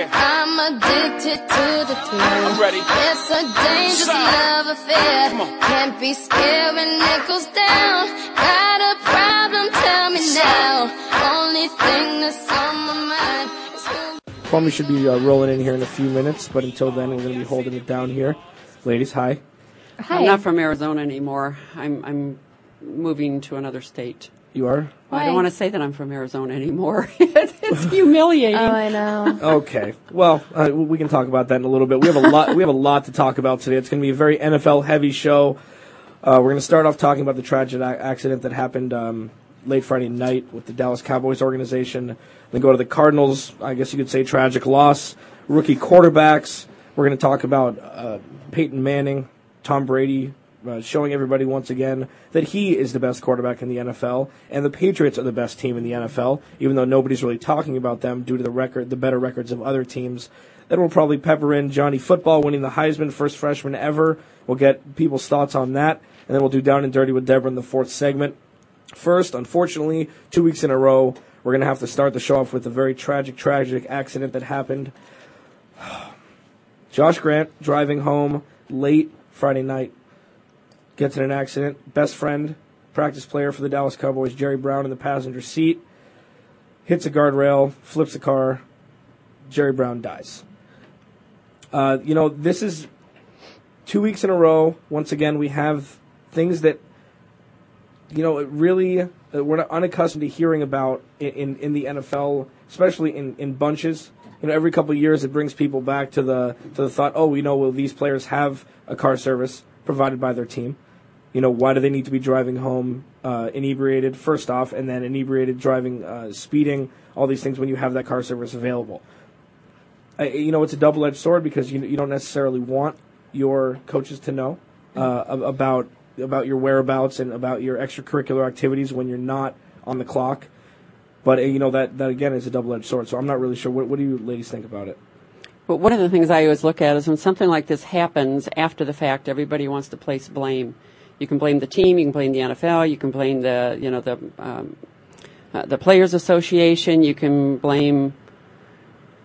Everywhere. Yeah. I'm addicted to the thrill. I'm ready. It's a dangerous Son. love affair. Come on. Can't be scared when it goes down. Got a problem? Tell me now. Only thing that's on my mind is who. Kwamie should be uh, rolling in here in a few minutes, but until then, we're going to be holding it down here. Ladies, hi. hi. I'm not from Arizona anymore. I'm I'm moving to another state. You are? I don't want to say that I'm from Arizona anymore. it's humiliating. Oh, I know. Okay. Well, uh, we can talk about that in a little bit. We have a lot. We have a lot to talk about today. It's going to be a very NFL heavy show. Uh, we're going to start off talking about the tragic ac- accident that happened um, late Friday night with the Dallas Cowboys organization. Then go to the Cardinals. I guess you could say tragic loss. Rookie quarterbacks. We're going to talk about uh, Peyton Manning, Tom Brady, uh, showing everybody once again that he is the best quarterback in the NFL, and the Patriots are the best team in the NFL, even though nobody's really talking about them due to the record, the better records of other teams. Then we'll probably pepper in Johnny Football winning the Heisman, first freshman ever. We'll get people's thoughts on that, and then we'll do down and dirty with Deborah in the fourth segment. First, unfortunately, two weeks in a row, we're going to have to start the show off with a very tragic, tragic accident that happened. Josh Brent driving home late Friday night gets in an accident. Best friend, practice player for the Dallas Cowboys, Jerry Brown, in the passenger seat, hits a guardrail, flips a car. Jerry Brown dies. Uh, you know, this is two weeks in a row. Once again, we have things that, you know, it really uh, we're not unaccustomed to hearing about in, in, the NFL, especially in, in bunches. You know, every couple of years it brings people back to the to the thought, oh, you know, will these players have a car service provided by their team? You know, why do they need to be driving home uh, inebriated first off, and then inebriated driving, uh, speeding, all these things when you have that car service available? Uh, you know, it's a double-edged sword because you you don't necessarily want your coaches to know uh, about about your whereabouts and about your extracurricular activities when you're not on the clock. But uh, you know that that again is a double-edged sword. So I'm not really sure. What, what do you ladies think about it? But one of the things I always look at is when something like this happens after the fact, everybody wants to place blame. You can blame the team, you can blame the NFL, you can blame the you know the um, uh, the players association, you can blame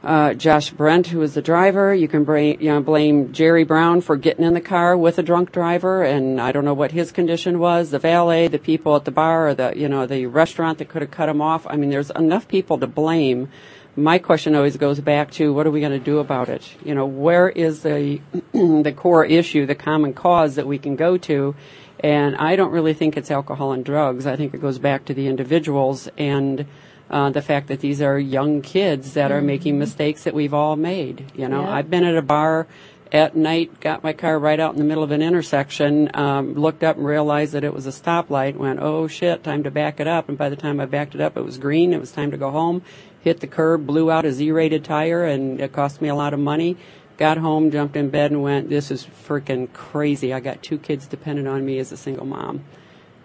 uh, Josh Brent, who was the driver. You can blame, you know, blame Jerry Brown for getting in the car with a drunk driver, and I don't know what his condition was. The valet, the people at the bar, or the you know the restaurant that could have cut him off. I mean, there's enough people to blame. My question always goes back to what are we going to do about it? You know, where is the the core issue, the common cause that we can go to? And I don't really think it's alcohol and drugs. I think it goes back to the individuals and uh, the fact that these are young kids that are making mistakes that we've all made. You know, Yeah. I've been at a bar at night, got my car right out in the middle of an intersection, um, looked up and realized that it was a stoplight, went, oh shit, time to back it up. And by the time I backed it up, it was green. It was time to go home. Hit the curb, blew out a Z-rated tire, and it cost me a lot of money. Got home, jumped in bed, and went, this is freaking crazy. I got two kids dependent on me as a single mom.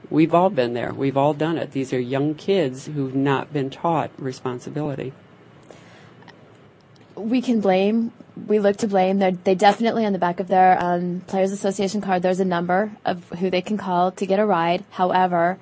We've all been there. We've all done it. These are young kids who've not been taught responsibility. we can blame. We look to blame. They're, they definitely on the back of their um, players association card. There's a number of who they can call to get a ride. However,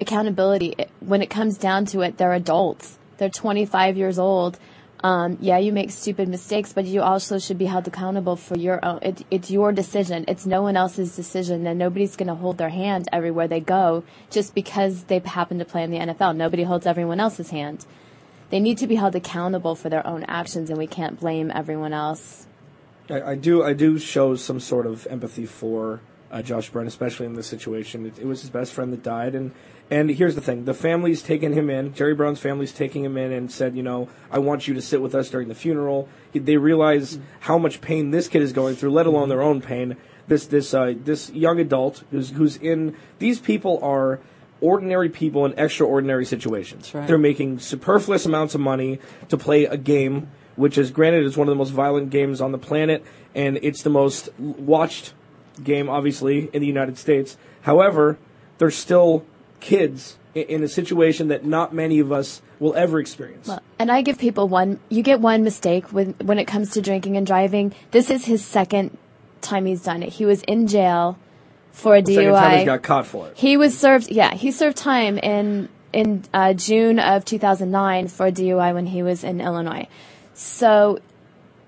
accountability. it- When it comes down to it, they're adults. They're 25 years old. Um, yeah, you make stupid mistakes, but you also should be held accountable for your own. It, it's your decision. It's no one else's decision, and nobody's going to hold their hand everywhere they go just because they happen to play in the NFL. Nobody holds everyone else's hand they need to be held accountable for their own actions and we can't blame everyone else. I, I do I do show some sort of empathy for uh, Josh Brent, especially in this situation. It, it was his best friend that died, and and here's the thing: the family's taken him in. Jerry Brown's family's taking him in and said, you know, I want you to sit with us during the funeral. They realize how much pain this kid is going through, let alone their own pain. This this uh, this young adult who's who's in. These people are ordinary people in extraordinary situations. right. They're making superfluous amounts of money to play a game, which is granted is one of the most violent games on the planet, and it's the most watched game, obviously, in the United States. However, they're still kids in a situation that not many of us will ever experience. Well, and I give people one. You get one mistake when when it comes to drinking and driving. This is his second time he's done it. He was in jail for a the second time he DUI. got caught for it. He was served. Yeah, he served time in in uh, June of 2009 for a DUI when he was in Illinois. So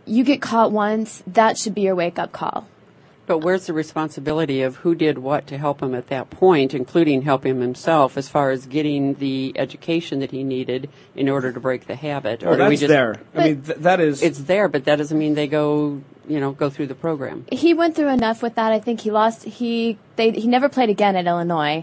you get caught once. That should be your wake up call. But where's the responsibility of who did what to help him at that point, including helping himself as far as getting the education that he needed in order to break the habit? Oh, do we that's just- there. I mean, th- that is. It's there, but that doesn't mean they go, you know, go through the program. he went through enough with that. I think he lost. He they he never played again at Illinois.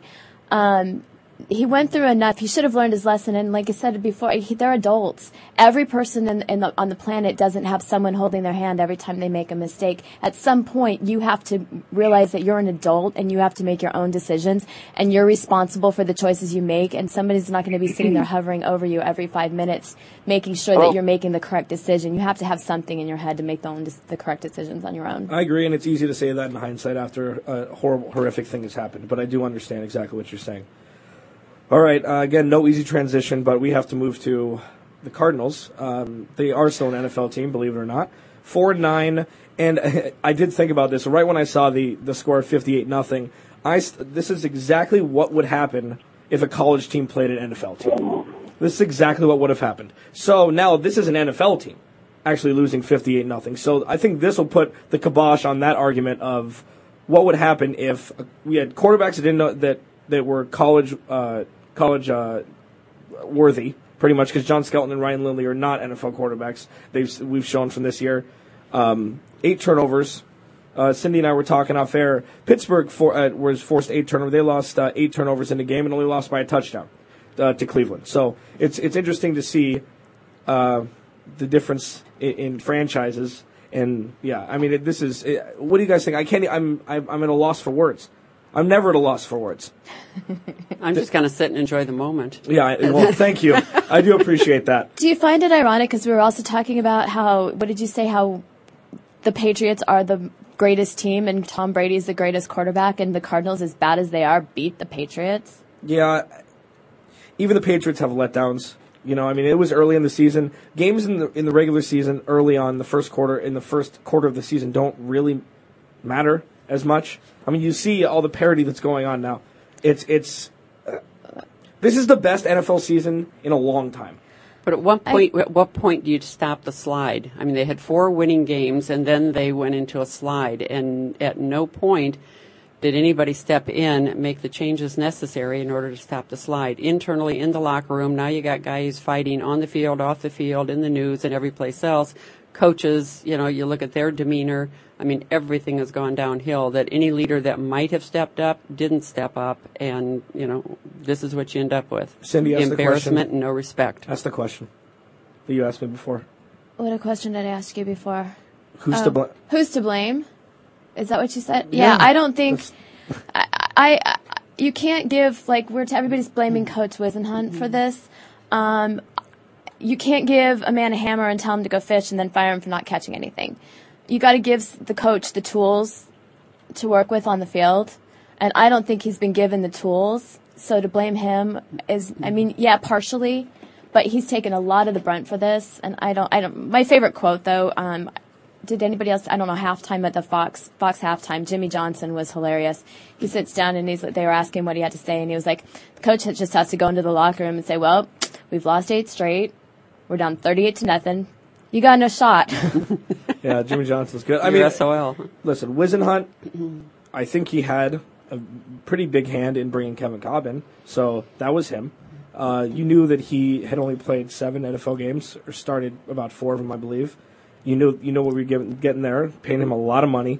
Um, he went through enough. He should have learned his lesson. And like I said before, he, they're adults. Every person in, in the, on the planet doesn't have someone holding their hand every time they make a mistake. At some point, you have to realize that you're an adult and you have to make your own decisions and you're responsible for the choices you make. And somebody's not going to be sitting there hovering over you every five minutes, making sure that you're making the correct decision. You have to have something in your head to make the, own, the correct decisions on your own. I agree, and it's easy to say that in hindsight after a horrible, horrific thing has happened. But I do understand exactly what you're saying. All right, uh, again, no easy transition, but we have to move to the Cardinals. Um, they are still an NFL team, believe it or not. Four and nine, and I did think about this right when I saw the the score of fifty eight nothing. I this is exactly what would happen if a college team played an NFL team. This is exactly what would have happened. So now this is an NFL team actually losing 58 nothing. So I think this will put the kibosh on that argument of what would happen if we had quarterbacks that didn't know that that were college uh, college uh, worthy, pretty much because John Skelton and Ryan Lindley are not NFL quarterbacks. They've we've shown from this year. Um, eight turnovers. Uh, Cindy and I were talking off air. Pittsburgh for, uh, was forced eight turnovers. They lost uh, eight turnovers in the game and only lost by a touchdown uh, to Cleveland. So it's it's interesting to see the difference in, in franchises. And yeah, I mean, it, this is. It, what do you guys think? I can't. I'm I'm at a loss for words. I'm never at a loss for words. I'm just going to sit and enjoy the moment. Yeah. I, well, thank you. I do appreciate that. Do you find it ironic? Because we were also talking about how, what did you say, how the Patriots are the greatest team and Tom Brady is the greatest quarterback, and the Cardinals, as bad as they are, beat the Patriots? Yeah. Even the Patriots have letdowns. You know, I mean, it was early in the season. Games in the in the regular season, early on, the first quarter, in the first quarter of the season, don't really matter as much. I mean, you see all the parody that's going on now. It's it's. Uh, this is the best NFL season in a long time. But at what point? at what point do you stop the slide? I mean, they had four winning games, and then they went into a slide, and at no point did anybody step in, make the changes necessary in order to stop the slide. Internally, in the locker room, now you got guys fighting on the field, off the field, in the news, and every place else. Coaches, you know, you look at their demeanor. I mean, everything has gone downhill. That any leader that might have stepped up didn't step up, and you know, this is what you end up with: Cindy asked the embarrassment and no respect. That's the question that you asked me before. What a question did I ask you before? Who's to Oh. blame? Who's to blame? Is that what you said? Yeah. Yeah, I don't think I, I, I you can't give like we're t- everybody's blaming Coach Whisenhunt for this. Um, you can't give a man a hammer and tell him to go fish and then fire him for not catching anything. You got to give the coach the tools to work with on the field, and I don't think he's been given the tools. So to blame him is, I mean, yeah, partially, but he's taken a lot of the brunt for this. And I don't, I don't. My favorite quote though, um, did anybody else? I don't know. Halftime at the Fox Fox halftime, Jimmy Johnson was hilarious. He sits down and he's they were asking what he had to say, and he was like, "The coach just has to go into the locker room and say, well, we've lost eight straight. We're down thirty-eight to nothing. You got no shot." Yeah, Jimmy Johnson's good. I I mean, mean, SOL. listen, Whisenhunt, I think he had a pretty big hand in bringing Kevin Kolb in, so that was him. Uh, you knew that he had only played seven NFL games, or started about four of them, I believe. You knew you know what we were getting, getting there, paying him a lot of money,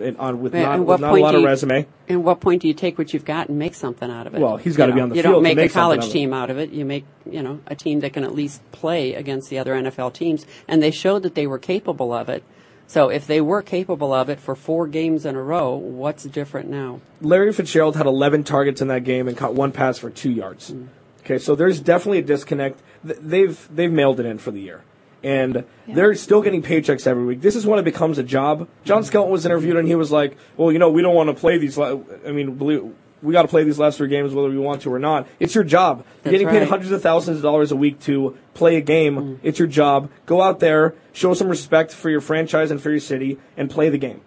and on with not, with what not a point lot do of you- resume. And what point do you take what you've got and make something out of it? Well, he's gotta You be on the You field don't to make, make a college team out of it. You make, you know, a team that can at least play against the other NFL teams. And they showed that they were capable of it. So if they were capable of it for four games in a row, what's different now? Larry Fitzgerald had 11 targets in that game and caught one pass for two yards. Mm. Okay, so there's definitely a disconnect. They've they've mailed it in for the year, and they're still getting paychecks every week. This is when it becomes a job. John Skelton was interviewed and he was like, "Well, you know, we don't want to play these. La- I mean, believe." We got to play these last three games whether we want to or not. It's your job. You're That's getting paid hundreds of thousands of dollars a week to play a game. Mm. It's your job. Go out there, show some respect for your franchise and for your city, and play the game.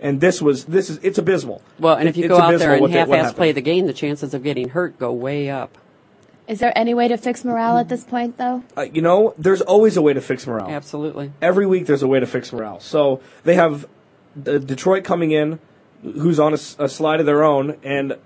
And this was this is it's abysmal. Well, and if you It's go out there and what they- what half-ass play the game, the chances of getting hurt go way up. Is there any way to fix morale at this point, though? Uh, you know, there's always a way to fix morale. Absolutely. Every week there's a way to fix morale. So they have the Detroit coming in, who's on a slide of their own, and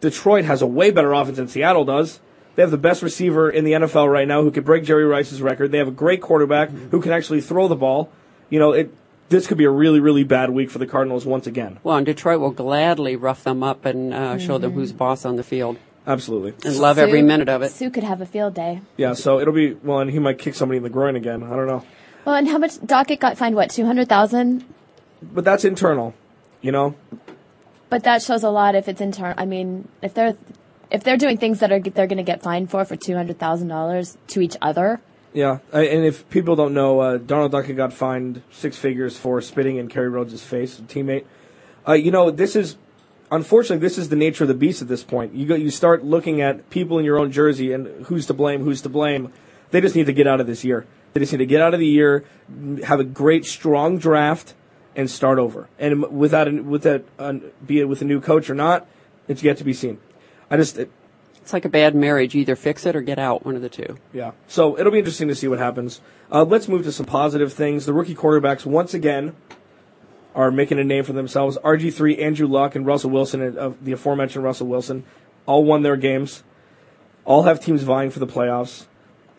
Detroit has a way better offense than Seattle does. They have the best receiver in the NFL right now who could break Jerry Rice's record. They have a great quarterback who can actually throw the ball. You know, it this could be a really, really bad week for the Cardinals once again. Well, and Detroit will gladly rough them up and uh, show them who's boss on the field Absolutely. and love every minute of it. Suh could have a field day. Yeah, so it'll be well, and he might kick somebody in the groin again. I don't know, Well, and how much Dockett got fined? What two hundred thousand? but that's internal. You know, But that shows a lot if it's internal. I mean, if they're if they're doing things that are they're going to get fined for for two hundred thousand dollars to each other. Yeah, I- and if people don't know, uh, Darnell Dockett got fined six figures for spitting in Kerry Rhodes' face, a teammate. Uh, you know, this is unfortunately this is the nature of the beast at this point. You go, you start looking at people in your own jersey and who's to blame, who's to blame. They just need to get out of this year. They just need to get out of the year, have a great strong draft, and start over. And without a, with that, uh, be it with a new coach or not, it's yet to be seen. I just. It, It's like a bad marriage. You either fix it or get out, one of the two. yeah. So it'll be interesting to see what happens. Uh, let's move to some positive things. The rookie quarterbacks, once again, are making a name for themselves. RG3, Andrew Luck, and Russell Wilson, uh, of the aforementioned Russell Wilson, all won their games. All have teams vying for the playoffs.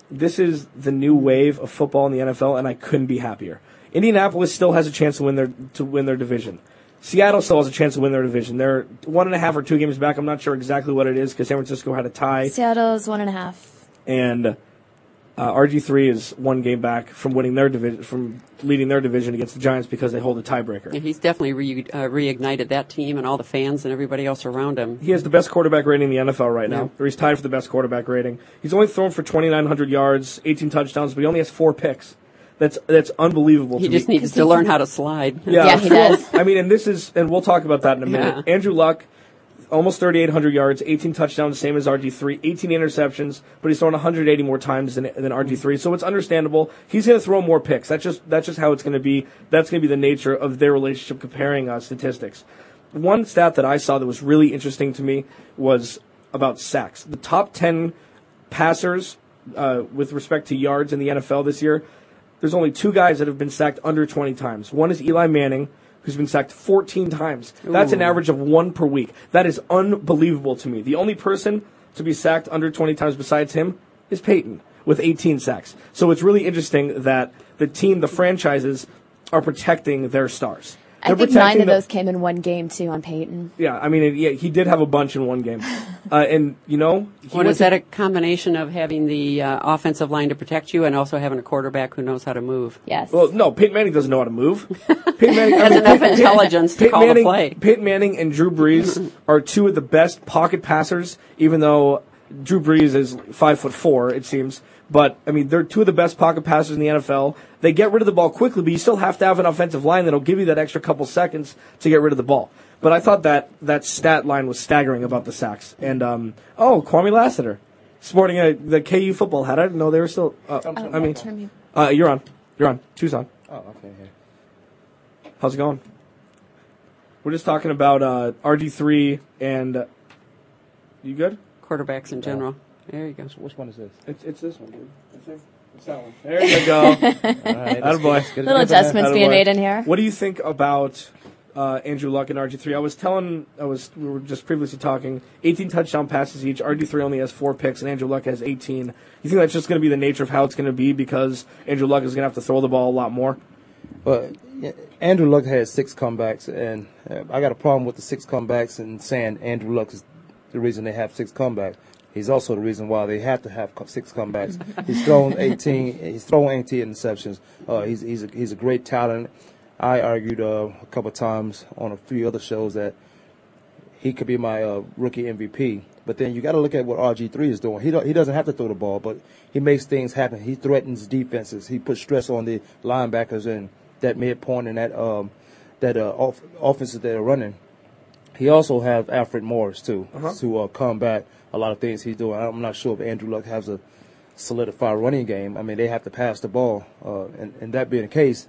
This is the new wave of football in the NFL, and I couldn't be happier. Indianapolis still has a chance to win their to win their division. Seattle still has a chance to win their division. They're one and a half or two games back. I'm not sure exactly what it is because San Francisco had a tie Seattle's one and a half. and uh, RG3 is one game back from winning their division, from leading their division against the Giants because they hold a tiebreaker. And he's definitely re- uh, reignited that team and all the fans and everybody else around him. He has the best quarterback rating in the NFL right now, or he's tied for the best quarterback rating. He's only thrown for 2,900 yards, 18 touchdowns, but he only has four picks. That's that's unbelievable. He to just me. needs to learn how to slide. Yeah, he does. I mean, and this is, and we'll talk about that in a minute. Yeah. Andrew Luck, almost 3,800 yards, 18 touchdowns, same as RG3, 18 interceptions, but he's thrown 180 more times than, than RG3, so it's understandable. He's going to throw more picks. That's just that's just how it's going to be. That's going to be the nature of their relationship comparing uh, statistics. One stat that I saw that was really interesting to me was about sacks. The top 10 passers uh, with respect to yards in the NFL this year, there's only two guys that have been sacked under 20 times. One is Eli Manning, who's been sacked 14 times. That's an average of one per week. That is unbelievable to me. The only person to be sacked under 20 times besides him is Peyton with 18 sacks. So it's really interesting that the team, the franchises, are protecting their stars. I They're think nine of the- those came in one game too on Peyton. Yeah, I mean, it, yeah, he did have a bunch in one game, uh, and you know, he What went is that a combination of having the uh, offensive line to protect you and also having a quarterback who knows how to move? Yes. Well, no, Peyton Manning doesn't know how to move. Peyton Manning Has enough intelligence to Peyton call the play. Peyton Manning and Drew Brees are two of the best pocket passers, even though Drew Brees is five foot four, it seems. But I mean, they're two of the best pocket passers in the NFL. They get rid of the ball quickly, but you still have to have an offensive line that'll give you that extra couple seconds to get rid of the ball. But I thought that that stat line was staggering about the sacks. And um, oh, Kwamie Lassiter, sporting a the KU football hat. I didn't know they were still. Uh, I mean, uh, you're on. You're on. Tucson. Oh, okay. Yeah. How's it going? We're just talking about uh, RG3 and. Uh, you good? Quarterbacks in general. There you go. So which one is this? It's, it's this one, dude. I think it's that one. There you go. All right, Attaboy. let's get- Little adjustments being made in here. what do you think about uh, Andrew Luck and RG3? I was telling, I was we were just previously talking. 18 touchdown passes each. RG3 only has four picks, and Andrew Luck has 18. You think that's just going to be the nature of how it's going to be because Andrew Luck is going to have to throw the ball a lot more? Yeah, Andrew Luck had six comebacks, and uh, I got a problem with the six comebacks and saying Andrew Luck is the reason they have six comebacks. He's also the reason why they have to have six comebacks. he's thrown 18. He's thrown 18 interceptions. Uh, he's he's a, he's a great talent. I argued uh, a couple times on a few other shows that he could be my uh, rookie MVP. But then you got to look at what RG3 is doing. He he doesn't have to throw the ball, but he makes things happen. He threatens defenses. He puts stress on the linebackers and that midpoint and that um, that uh, off- offenses that are running. He also has Alfred Morris too to uh, combat a lot of things he's doing. I'm not sure if Andrew Luck has a solidified running game. I mean, they have to pass the ball, uh, and, and that being the case,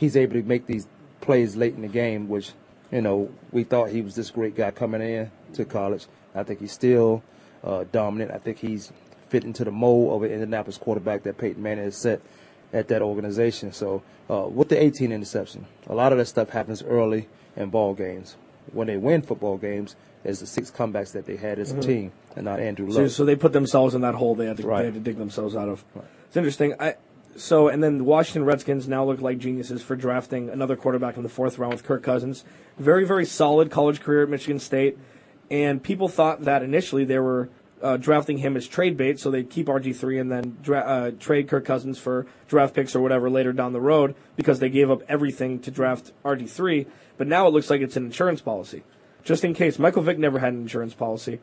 he's able to make these plays late in the game, which you know we thought he was this great guy coming in to college. I think he's still uh, dominant. I think he's fit into the mold of an Indianapolis quarterback that Peyton Manning has set at that organization. So uh, with the 18 interception, a lot of that stuff happens early in ball games. When they win football games, is the six comebacks that they had as a team, and not Andrew Luck. so they put themselves in that hole they had to, Right. they had to dig themselves out of. It's interesting. I so and then the Washington Redskins now look like geniuses for drafting another quarterback in the fourth round with Kirk Cousins. Very very solid college career at Michigan State, and people thought that initially they were. Uh, drafting him as trade bait, so they'd keep RG three and then dra- uh, trade Kirk Cousins for draft picks or whatever later down the road because they gave up everything to draft RG three. But now it looks like it's an insurance policy, just in case. Michael Vick never had an insurance policy.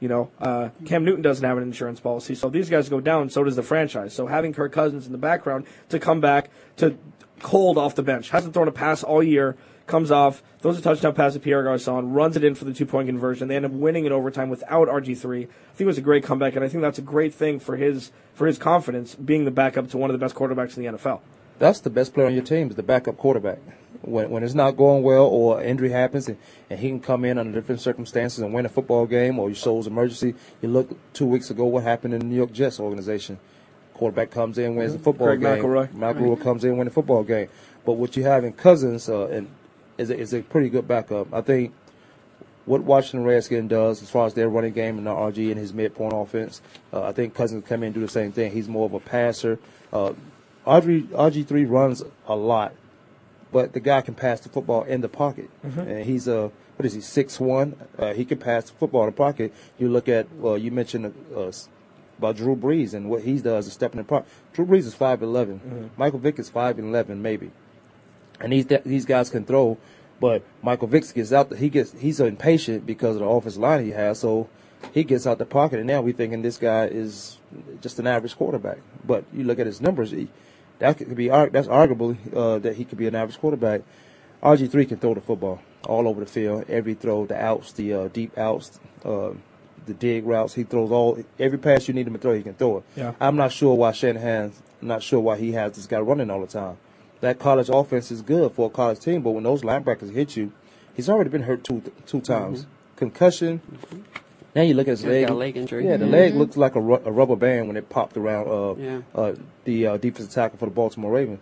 You know, uh, Cam Newton doesn't have an insurance policy, so if these guys go down, so does the franchise. So having Kirk Cousins in the background to come back to cold off the bench, hasn't thrown a pass all year, comes off, throws a touchdown pass to Pierre Garcon, runs it in for the two point conversion. They end up winning in overtime without RG three. I think it was a great comeback, and I think that's a great thing for his for his confidence being the backup to one of the best quarterbacks in the NFL. That's the best player on your team is the backup quarterback. When when it's not going well or injury happens and, and he can come in under different circumstances and win a football game or he shows emergency. You look two weeks ago what happened in the New York Jets organization. Quarterback comes in, wins the football Greg game. McElroy. McElroy comes in, wins the football game. But what you have in Cousins uh, and is a, is a pretty good backup. I think what Washington Redskins does as far as their running game and the RG and his midpoint offense, uh, I think Cousins come in and do the same thing. He's more of a passer. Uh, RG RG3 runs a lot, but the guy can pass the football in the pocket, and he's a what is he six one? Uh, he can pass the football in the pocket. You look at well, you mentioned uh, about Drew Brees and what he does is stepping in the pocket. Drew Brees is five Michael Vick is five eleven maybe, and these these guys can throw. But Michael Vick gets out. He gets he's impatient because of the offensive line he has. So he gets out the pocket, and now we're thinking this guy is just an average quarterback. But you look at his numbers, he, that could be that's arguably uh, that he could be an average quarterback. RG three can throw the football all over the field, every throw, the outs, the uh, deep outs, uh, the dig routes. He throws all every pass you need him to throw. He can throw it. Yeah. I'm not sure why Shanahan. I'm not sure why he has this guy running all the time. That college offense is good for a college team, but when those linebackers hit you, he's already been hurt two two times. Concussion. Now you look at his He's leg. got a leg injury. Yeah, the leg looks like a, ru- a rubber band when it popped around uh, Yeah. uh, the uh, defensive tackle for the Baltimore Ravens.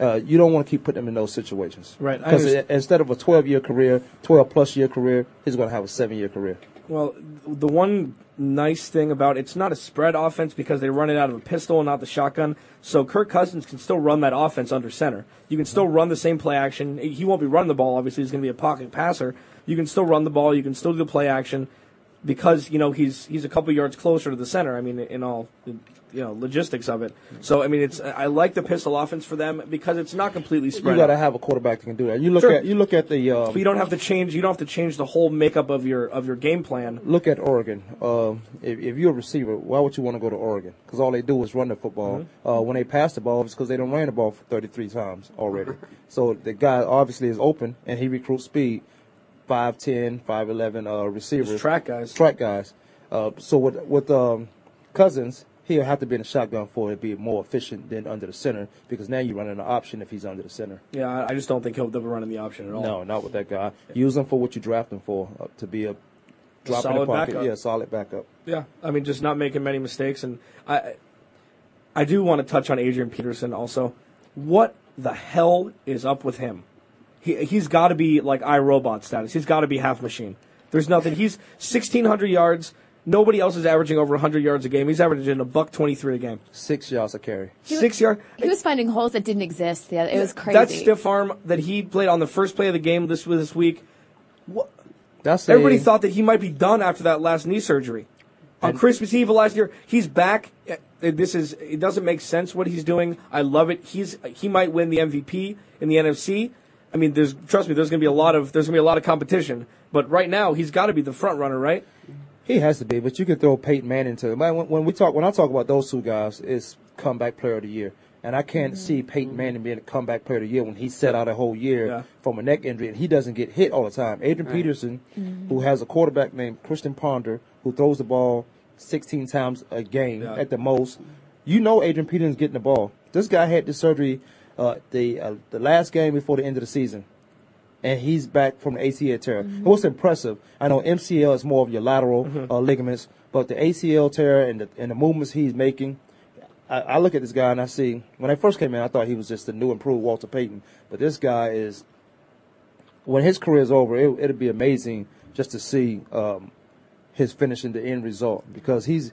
Uh, you don't want to keep putting him in those situations. Right, Because instead of a 12 year career, 12 plus year career, he's going to have a seven year career. Well, the one nice thing about it's not a spread offense because they run it out of a pistol and not the shotgun. So Kirk Cousins can still run that offense under center. You can still run the same play action. He won't be running the ball. Obviously, he's going to be a pocket passer. You can still run the ball. You can still do the play action because you know he's he's a couple yards closer to the center. I mean, in all you know logistics of it. So I mean, it's I like the pistol offense for them because it's not completely spread. You got to have a quarterback that can do that. You look Sure. at you look at the um, But you don't have to change. You don't have to change the whole makeup of your of your game plan. look at Oregon. Um, if, if you're a receiver, why would you want to go to Oregon? Because all they do is run the football. Mm-hmm. Uh, when they pass the ball, it's because they don't ran the ball for 33 times already. so the guy obviously is open, and he recruits speed. 5'10", 5'11", uh, receivers. Track guys. Track guys. Uh, so with with um, Cousins, he'll have to be in the shotgun for it to be more efficient than under the center because now you're running an option if he's under the center. Yeah, I- just don't think he'll be running the option at all. No, not with that guy. Use him for what you draft him for, uh, to be a drop in the solid pocket. backup. Yeah, solid backup. Yeah, I mean, just not making many mistakes, and I, I do want to touch on Adrian Peterson also. What the hell is up with him? He he's got to be like iRobot status. He's got to be half machine. There's nothing. He's 1,600 yards. Nobody else is averaging over 100 yards a game. He's averaging a buck 23 a game. Six yards a carry. He Six yard. He was finding holes that didn't exist. Yeah, it was crazy. That stiff arm that he played on the first play of the game this this week. What? That's Everybody a, thought that he might be done after that last knee surgery. On Christmas Eve of last year, he's back. Eh, eh, this is it doesn't make sense what he's doing. I love it. He's he might win the MVP in the NFC. I mean, there's trust me, there's going to be a lot of there's going to be a lot of competition. But right now, he's got to be the front runner, right? He has to be, but you can throw Peyton Manning to him. When, when we talk, when I talk about those two guys, it's comeback player of the year, and I can't see mm-hmm. Peyton Manning being a comeback player of the year when he set out a whole year Yeah. from a neck injury and he doesn't get hit all the time. Adrian Peterson, mm-hmm. who has a quarterback named Christian Ponder, who throws the ball 16 times a game Yeah. at the most, you know Adrian Peterson's getting the ball. This guy had the surgery uh, the uh, the last game before the end of the season and he's back from the ACL tear. It was impressive. I know MCL is more of your lateral uh, ligaments, but the ACL tear and the and the movements he's making, I, I look at this guy and I see when I first came in, I thought he was just the new improved Walter Payton, but this guy is. When his career is over, it, it'll be amazing just to see um, his finishing the end result because he's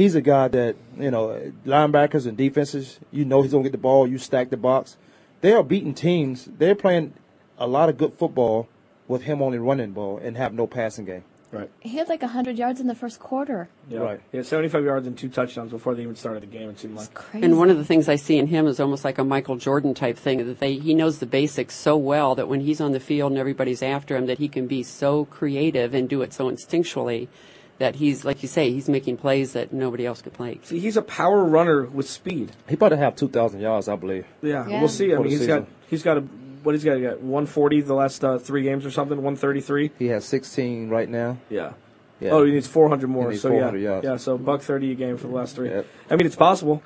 he's a guy that you know linebackers and defenses. You know he's gonna get the ball. You stack the box. They are beating teams. They're playing a lot of good football with him only running the ball and have no passing game. Right. He had like 100 yards in the first quarter. Yeah. Right. He had 75 yards and two touchdowns before they even started the game. It seemed like. It's crazy. And one of the things I see in him is almost like a Michael Jordan type thing that they he knows the basics so well that when he's on the field and everybody's after him that he can be so creative and do it so instinctually that he's like you say he's making plays that nobody else could play. See, he's a power runner with speed. He probably have two thousand yards, I believe. Yeah, Yeah. we'll see. I mean, the he's got he's got a what he's got. He got 140 the last uh, three games or something. 133. He has sixteen right now. Yeah. Yeah. Oh, he needs 400 more. He needs so 400 yeah, yards. yeah. So buck 30 a game for the last three. Yep. I mean, it's possible.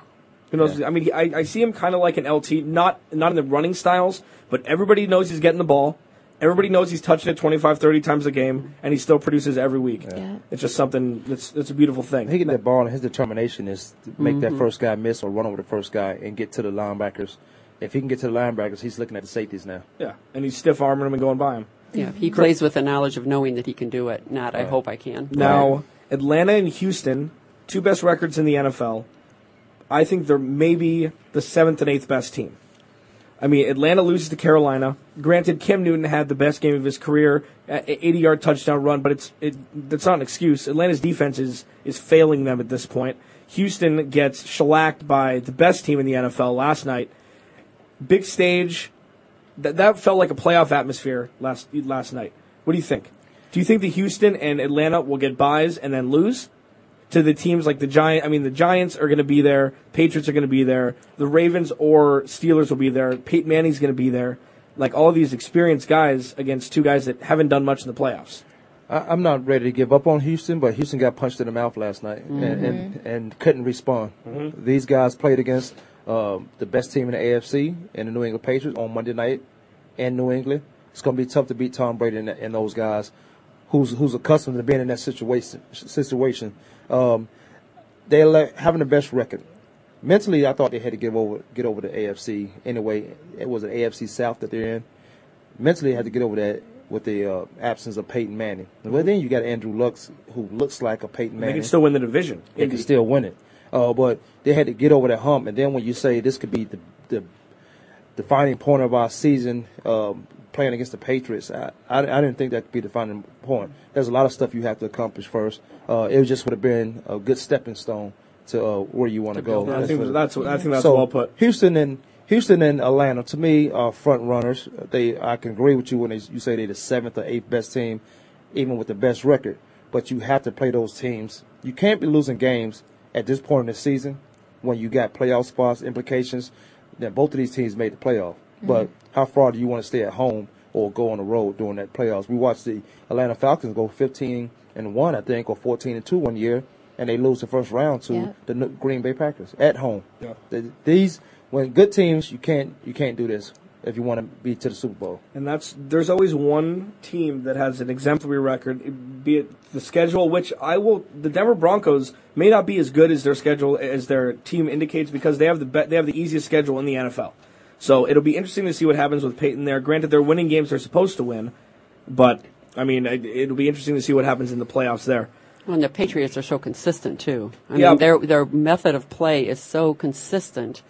Who knows? Yeah. I mean, he, I, I see him kind of like an LT, not not in the running styles, but everybody knows he's getting the ball. Everybody knows he's touching it 25, 30 times a game, and he still produces every week. Yeah. It's just something that's that's a beautiful thing. He get that ball, and his determination is to make that mm-hmm. first guy miss or run over the first guy and get to the linebackers. If he can get to the linebackers, he's looking at the safeties now. yeah, and he's stiff arming him and going by him. Yeah, he plays with the knowledge of knowing that he can do it. Not I hope I can. Now, Atlanta and Houston, two best records in the NFL. I think they're maybe the seventh and eighth best team. I mean, Atlanta loses to Carolina. Granted, Cam Newton had the best game of his career, a- a 80-yard touchdown run, but it's it that's not an excuse. Atlanta's defense is is failing them at this point. Houston gets shellacked by the best team in the NFL last night. Big stage. That that felt like a playoff atmosphere last last night. What do you think? Do you think the Houston and Atlanta will get buys and then lose to the teams like the Giant? I mean, the Giants are going to be there. Patriots are going to be there. The Ravens or Steelers will be there. Peyton Manning's going to be there. Like all these experienced guys against two guys that haven't done much in the playoffs. I, I'm not ready to give up on Houston, but Houston got punched in the mouth last night and, and, and couldn't respond. These guys played against um, the best team in the AFC and the New England Patriots on Monday night in New England. It's going to be tough to beat Tom Brady and, and those guys who's who's accustomed to being in that situation. Situation. Um, they're having the best record. Mentally, I thought they had to get over get over the AFC anyway. It was an AFC South that they're in mentally had to get over that with the uh, absence of Peyton Manning. Well, then you got Andrew Lux, who looks like a Peyton Manning. They can still win the division. They can still win it. Uh, but they had to get over that hump. And then when you say this could be the, the defining point of our season, um, playing against the Patriots, I, I, I didn't think that could be the defining point. There's a lot of stuff you have to accomplish first. Uh, it just would have been a good stepping stone to uh, where you want to go. I think that's I think that's so well put. Houston and Houston and Atlanta, to me, are front runners. They, I can agree with you when they, you say they're the seventh or eighth best team, even with the best record. But you have to play those teams. You can't be losing games at this point in the season when you got playoff spots implications. That both of these teams made the playoff. But how far do you want to stay at home or go on the road during that playoffs? We watched the Atlanta Falcons go 15 and one, I think, or 14 and two one year, and they lose the first round to Yeah. the Green Bay Packers at home. Yeah. Th- These when good teams, you can't you can't do this if you want to be to the Super Bowl. And that's there's always one team that has an exemplary record, be it the schedule, which I will. The Denver Broncos may not be as good as their schedule as their team indicates because they have the be, they have the easiest schedule in the NFL. So it'll be interesting to see what happens with Peyton there. Granted, they're winning games they're supposed to win, but I mean it'll be interesting to see what happens in the playoffs there. Well, and the Patriots are so consistent too. I Yeah. mean, their their method of play is so consistent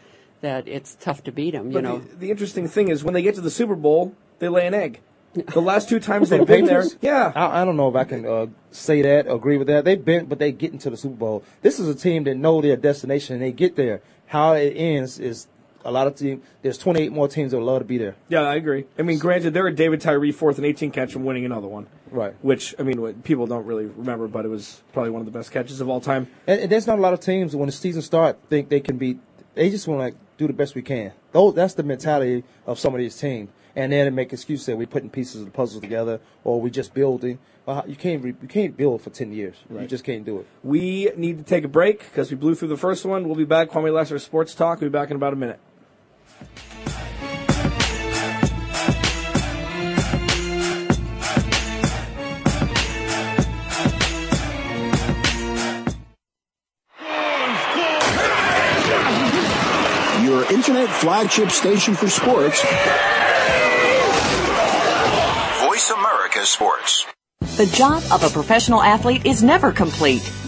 that it's tough to beat them. You But know, the, the interesting thing is when they get to the Super Bowl, they lay an egg. The last two times they've been there, yeah. I, I don't know if I can uh, say that, agree with that. They've been, but they get into the Super Bowl. This is a team that know their destination and they get there. How it ends is a lot of teams. There's 28 more teams that would love to be there. Yeah, I agree. I mean, granted, they're a David Tyree fourth and 18 catch from winning another one. Right. Which, I mean, people don't really remember, but it was probably one of the best catches of all time. And, and there's not a lot of teams when the season starts think they can be. They just want to like do the best we can. Those that's the mentality of some of these teams. And then they make excuses that we're putting pieces of the puzzle together or we're just building. Well, you can't re, you can't build for 10 years. You just can't do it. We need to take a break because we blew through the first one. We'll be back. Kwamie Lassiter Sports Talk. We'll be back in about a minute. Your internet flagship station for sports. Voice America Sports. The job of a professional athlete is never complete.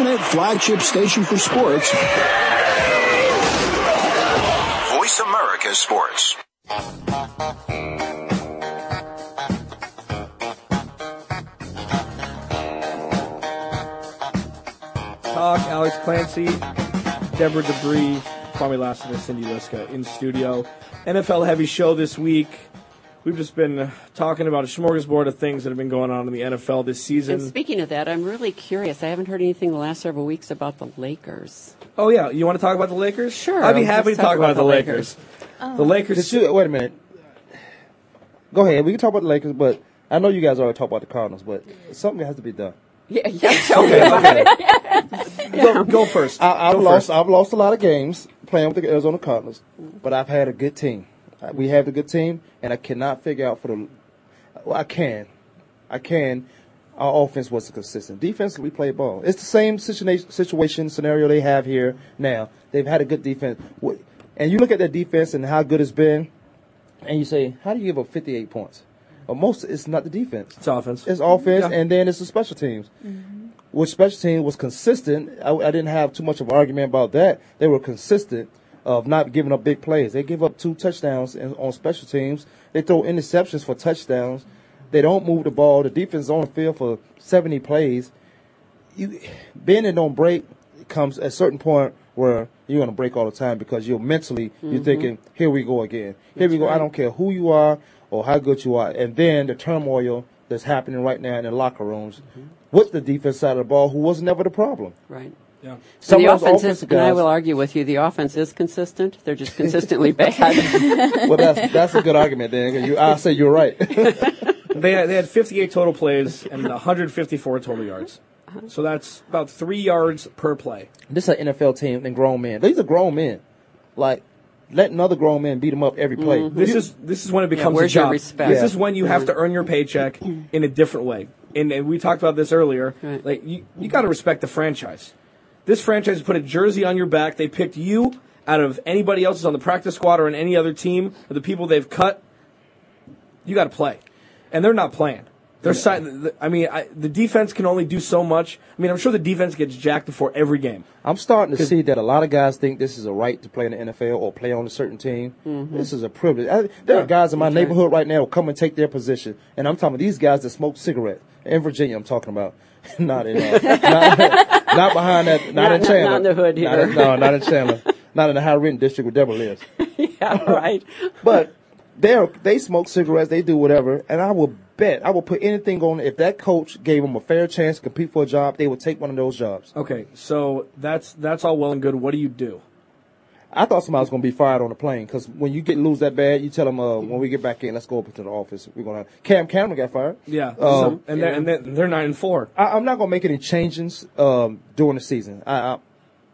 Your internet flagship station for sports. Voice America Sports. Talk, Alex Clancy, Deborah Debris, Kwamie Lassiter, Cindy Liska in studio. NFL heavy show this week. We've just been uh, talking about a smorgasbord of things that have been going on in the NFL this season. And speaking of that, I'm really curious. I haven't heard anything the last several weeks about the Lakers. Oh yeah, you want to talk about the Lakers? Sure, I'd be happy to talk talk about, about the the Lakers. Um, the Lakers. Just wait a minute. Go ahead. We can talk about the Lakers, but I know you guys already talked about the Cardinals, but something has to be done. Yeah, yeah. Okay, okay. go, go first. I, I've Go lost. first. I've lost a lot of games playing with the Arizona Cardinals, but I've had a good team. We have a good team, and I cannot figure out for the. Well, I can, I can. Our offense wasn't consistent. Defense, we play ball. It's the same situation, situation scenario they have here now. They've had a good defense, and you look at their defense and how good it's been, and you say, how do you give up 58 points? Well, most it's not the defense. It's offense. It's offense, Yeah. and then it's the special teams. Mm-hmm. Which special team was consistent. I, I didn't have too much of an argument about that. They were consistent of not giving up big plays. They give up two touchdowns in, on special teams. They throw interceptions for touchdowns. They don't move the ball. The defense is on the field for 70 plays. You bend and don't break comes at a certain point where you're going to break all the time because you're mentally you're mm-hmm. thinking, here we go again. Here we go. I don't care who you are or how good you are. And then the turmoil that's happening right now in the locker rooms mm-hmm. with the defense side of the ball, who was never the problem. Right. Yeah. Some the offense is, offensive and I will argue with you, the offense is consistent. They're just consistently bad. well, that's that's a good argument. Then you, I say you're right. They had, they had 58 total plays and 154 total yards. Uh-huh. So that's about three yards per play. this is an NFL team and grown men. These are grown men. Like letting other grown men beat them up every play. Mm-hmm. This is this is when it becomes where's a job. respect? This Yeah. is when you have to earn your paycheck in a different way. And, and we talked about this earlier. Right. Like you, you got to respect the franchise. This franchise put a jersey on your back. They picked you out of anybody else who's on the practice squad or on any other team or the people they've cut. You got to play, and they're not playing. They're si- I mean, I, the defense can only do so much. I mean, I'm sure the defense gets jacked before every game. I'm starting to see that a lot of guys think this is a right to play in the NFL or play on a certain team. Mm-hmm. This is a privilege. I, there are guys in my neighborhood right now who come and take their position, and I'm talking about these guys that smoke cigarettes in Virginia. I'm talking about not in uh, not, not behind that, not, Not- in Chandler, not in the hood Not in- here. no, not in Chandler, not in the high rent district where Deborah lives. yeah, right. But they they smoke cigarettes, they do whatever, and I will bet I will put anything on if that coach gave them a fair chance to compete for a job, they would take one of those jobs. Okay, so that's that's all well and good. What do you do? I thought somebody was going to be fired on the plane because when you get lose that bad, you tell them uh, when we get back in, let's go up into the office. We're going to. Cam Cameron got fired. Yeah, Um, so- and they're, and they're, they're nine and four. I, I'm not going to make any changes um, during the season. I, I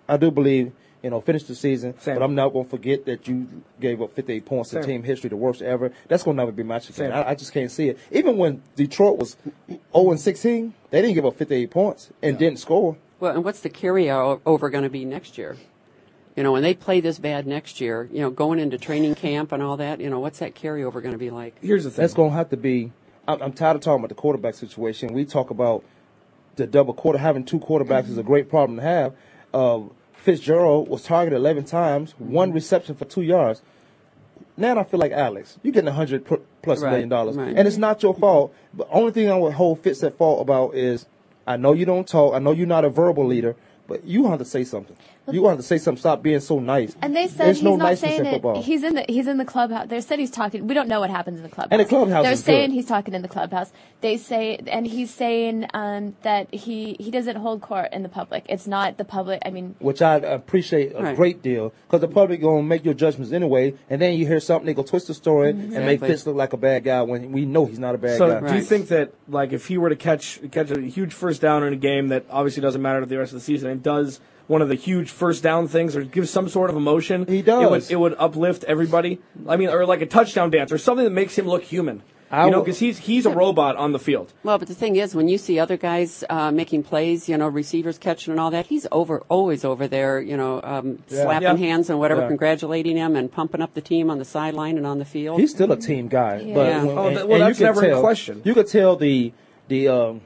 I do believe you know finish the season, Same. but I'm not going to forget that you gave up 58 points in Same. team history, the worst ever. That's going to never be matched again. I, I just can't see it. Even when Detroit was 0 and 16, they didn't give up 58 points and didn't score. Well, and what's the carryover going to be next year? You know, when they play this bad next year, you know, going into training camp and all that, you know, what's that carryover going to be like? Here's the thing. That's going to have to be. I'm, I'm tired of talking about the quarterback situation. We talk about the double quarter. Having two quarterbacks is a great problem to have. Uh, Fitzgerald was targeted 11 times, one reception for two yards. Now I feel like Alex. You're getting 100 plus Right, million dollars, right. and it's not your fault. But only thing I would hold Fitz at fault about is, I know you don't talk. I know you're not a verbal leader, but you have to say something. You have to say something. Stop being so nice. And they said There's he's no not niceness saying in it. football. He's in the he's in the clubhouse. They said he's talking. We don't know what happens in the clubhouse. And the clubhouse They're is saying good. he's talking in the clubhouse. They say, and he's saying um, that he he doesn't hold court in the public. It's not the public. I mean, which I appreciate a Right. great deal because the public gonna make your judgments anyway, and then you hear something they go twist the story and make Exactly. Fitz look like a bad guy when we know he's not a bad So, guy. do you think that, like, if he were to catch catch a huge first down in a game that obviously doesn't matter to the rest of the season, and does one of the huge first down things or give some sort of emotion, He It would, does. it would uplift everybody. I mean, or like a touchdown dance or something that makes him look human. I you know, because he's he's a robot on the field. Well, but the thing is, when you see other guys uh, making plays, you know, receivers catching and all that, he's over always over there, you know, um, slapping Yeah. hands and whatever, Yeah. congratulating him and pumping up the team on the sideline and on the field. he's still a team guy, Yeah. but Yeah. when, Oh, and- well, and you that's can never in tell, question. You could tell the the um,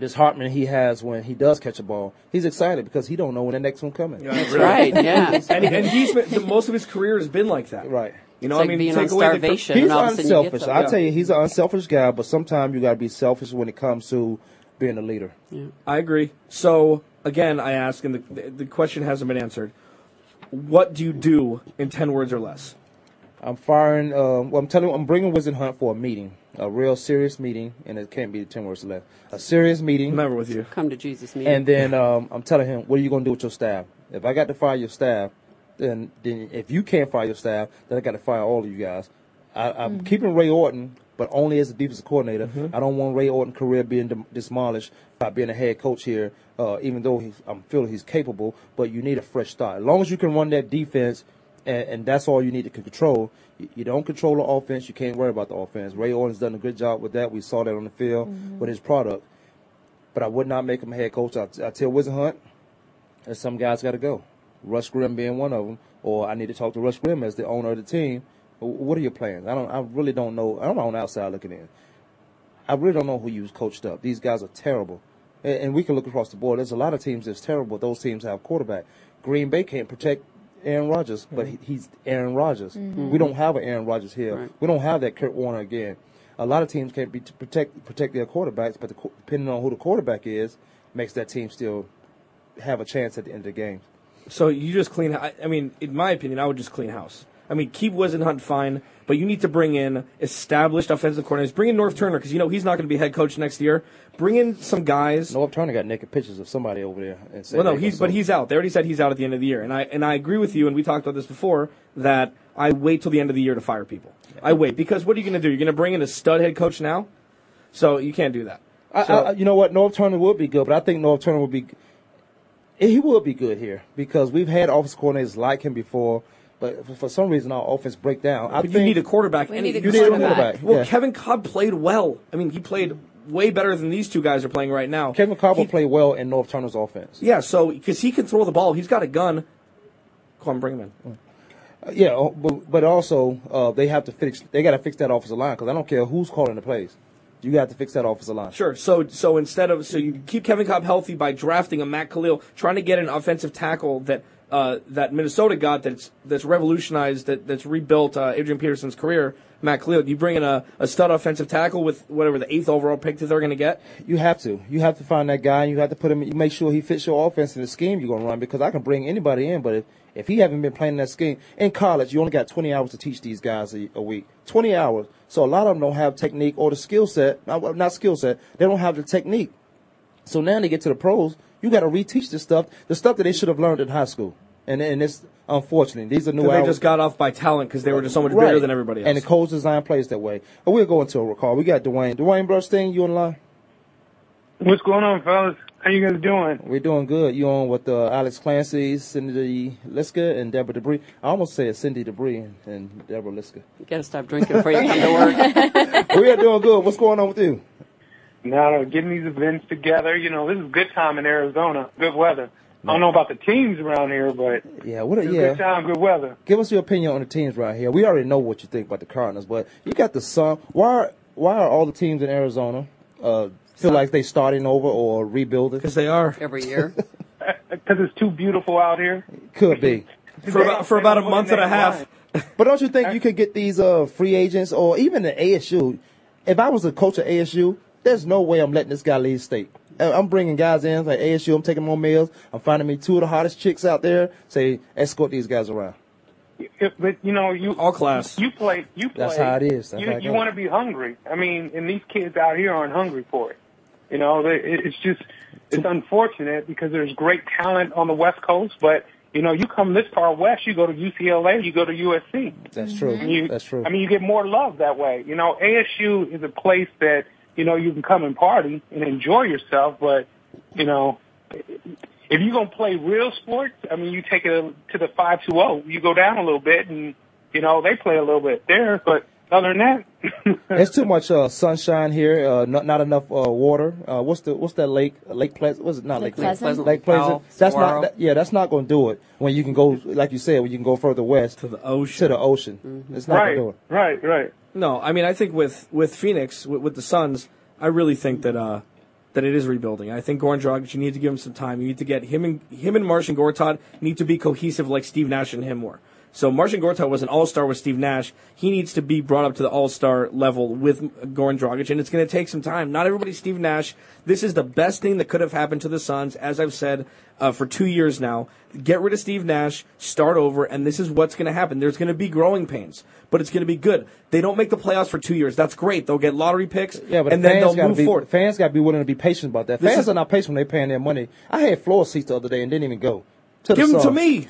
disheartenment he has when he does catch a ball. He's excited because he don't know when the next one coming. That's right, yeah. and, and he's been, the, most of his career has been like that. Right. You know, It's like I mean, being take on away the- starvation. He's and all of a sudden you unselfish. I tell you, he's an unselfish guy, but sometimes you got to be selfish when it comes to being a leader. Yeah. I agree. So again, I ask, and the, the the question hasn't been answered. What do you do in ten words or less? I'm firing. Uh, well, I'm telling I'm bringing Whisenhunt for a meeting, a real serious meeting, and it can't be ten words left. A serious meeting, never with you. Come to Jesus meeting. and then um, I'm telling him, what are you going to do with your staff? If I got to fire your staff, then then if you can't fire your staff, then I got to fire all of you guys. I, I'm keeping Ray Horton, but only as a defensive coordinator. I don't want Ray Horton's career being demolished by being a head coach here. Uh, even though he's, I'm feeling he's capable, but you need a fresh start. As long as you can run that defense, and, and that's all you need to control. You, you don't control the offense. You can't worry about the offense. Ray Horton's done a good job with that. We saw that on the field mm-hmm. with his product. But I would not make him a head coach. I, I tell Whisenhunt, and some guys got to go. Russ Grimm being one of them, or I need to talk to Russ Grimm as the owner of the team. What are your plans? I don't. I really don't know. I'm on the outside looking in. I really don't know who you coached up. These guys are terrible, and, and we can look across the board. There's a lot of teams that's terrible. Those teams have quarterback. Green Bay can't protect Aaron Rodgers, but he, he's Aaron Rodgers. Mm-hmm. We don't have an Aaron Rodgers here. Right. We don't have that Kurt Warner again. A lot of teams can't be to protect protect their quarterbacks, but the, depending on who the quarterback is, makes that team still have a chance at the end of the game. So you just clean. I, I mean, in my opinion, I would just clean house. I mean, keep Whisenhunt fine, but you need to bring in established offensive coordinators. Bring in Norv Turner because you know he's not going to be head coach next year. Bring in some guys. Norv Turner got naked pictures of somebody over there. And said Well, no, he's but he's out. They already said he's out at the end of the year, and I and I agree with you. And we talked about this before that I wait till the end of the year to fire people. I wait because what are you going to do? You're going to bring in a stud head coach now, so you can't do that. I, So- I, you know what? Norv Turner would be good, but I think Norv Turner would be. He would be good here because we've had offense coordinators like him before, but for- for some reason our offense break down. I But think you need a quarterback. We and need a you need a quarterback. quarterback. Well, yeah. Kevin Kolb played well. I mean, he played way better than these two guys are playing right now. Kevin Kolb will He- play well in Norv Turner's offense. Yeah, so because he can throw the ball, he's got a gun. Come on, bring him in. Uh, Yeah, uh, but, but also uh, they have to fix. They got to fix that offensive line because I don't care who's calling the plays. You got to fix that offensive line. Sure. So so instead of so you keep Kevin Kolb healthy by drafting a Matt Kalil, trying to get an offensive tackle that uh, that Minnesota got that's that's revolutionized that that's rebuilt uh, Adrian Peterson's career. Matt Kalil, you bring in a, a stud offensive tackle with whatever the eighth overall pick that they're going to get. You have to. You have to find that guy. and You have to put him. You make sure he fits your offense and the scheme you're going to run. Because I can bring anybody in, but if if he haven't been playing that scheme in college, you only got 20 hours to teach these guys a, a week. 20 hours. So a lot of them don't have technique or the skill set. Not, not skill set. They don't have the technique. So now they get to the pros. You got to reteach this stuff, the stuff that they should have learned in high school. And and it's unfortunately these are new. Because they just got off by talent because they were just so much Right. bigger than everybody else. And the coach design plays that way. But we'll go into a recall. We got Dwayne. Dwayne Burstein, you on line? What's going on, fellas? How you guys doing? We're doing good. You on with uh, Alex Clancy, Cindy Liska, and Deborah Debris. I almost said Cindy Debris and, and Deborah Liska. You got to stop drinking before you come to work. we are doing good. What's going on with you? Now, getting these events together, you know, this is a good time in Arizona. Good weather. I don't know about the teams around here, but Yeah, what? A, it's a yeah. good time, good weather. Give us your opinion on the teams right here. We already know what you think about the Cardinals, but you got the Sun. Why? Are, why are all the teams in Arizona uh, feel like they starting over or rebuilding? Because they are every year. Because it's too beautiful out here. Could be. for about for about a month and a half. But don't you think you could get these uh, free agents or even the ASU? If I was a coach at ASU, there's no way I'm letting this guy leave state. I'm bringing guys in like ASU. I'm taking them males. I'm finding me two of the hottest chicks out there. Say escort these guys around. It- but you know, you all class. You play. You play. That's how it is. That's you you want to be hungry. I mean, and these kids out here aren't hungry for it. You know, they, it's just it's unfortunate because there's great talent on the West Coast, but you know, you come this far west, you go to UCLA, you go to USC. That's true. You, That's true. I mean, you get more love that way. You know, ASU is a place that you know you can come and party and enjoy yourself, but you know, if you're gonna play real sports, I mean, you take it to the five two zero. You go down a little bit, and you know they play a little bit there, but other than that, There's too much uh, sunshine here. Uh, not not enough uh, water. Uh, what's the what's that lake? Lake Pleasant? What's it not Lake Lake Pleasant. Lake Pleasant. Powell, that's Saguaro. not. That, yeah, that's not going to do it. When you can go, like you said, when you can go further west to the ocean. To the ocean. It's not right, going to do it. right, right. No, I mean I think with with Phoenix with, with the Suns, I really think that uh that it is rebuilding. I think Goran Dragic, you need to give him some time. You need to get him and him and Marcin Gortat need to be cohesive like Steve Nash and him were. So Marcin Gortat was an all-star with Steve Nash. He needs to be brought up to the all-star level with Goran Dragic, and it's going to take some time. Not everybody's Steve Nash. This is the best thing that could have happened to the Suns, as I've said uh, for two years now. Get rid of Steve Nash, start over, and this is what's going to happen. There's going to be growing pains, but it's going to be good. They don't make the playoffs for two years. That's great. They'll get lottery picks, Yeah, but and the then fans they'll move be, forward. Fans got to be willing to be patient about that. This fans is- are not patient when they're paying their money. I had floor seats the other day and didn't even go. To the Give them to me.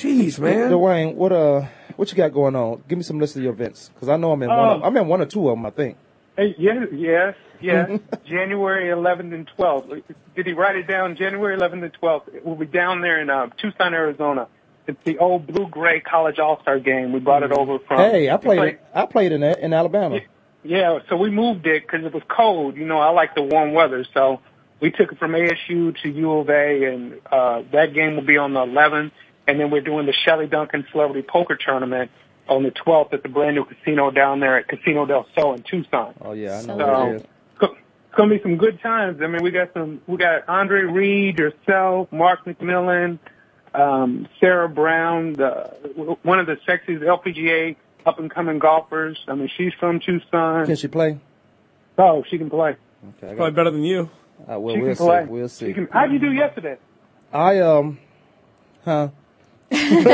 Jeez, man. Dwayne, what uh, what you got going on? Give me some list of your events because I know I'm in one. Of, Um, I'm in one or two of them. I think. Hey, yes, yes, yes. January 11th and 12th. Did he write it down? January 11th and 12th. We'll be down there in uh, Tucson, Arizona. It's the old blue gray college all star game. We brought it over from. hey, I we played. played- I played in that in Alabama. Yeah, so we moved it because it was cold. You know, I like the warm weather, so we took it from ASU to U of A, and uh, that game will be on the 11th. And then we're doing the Shelly Duncan Celebrity Poker Tournament on the 12th at the brand new casino down there at Casino del Sol in Tucson. Oh yeah, I know. So- what it is. It's gonna be some good times. I mean, we got some. We got Andre Reed, yourself, Mark McMillan, um, Sarah Brown, the, one of the sexiest LPGA up and coming golfers. I mean, she's from Tucson. Can she play? Oh, she can play. Okay, I Probably got, better than you. uh, well, she we'll can see. play. We'll see. can, how'd you do yesterday? I um, huh? You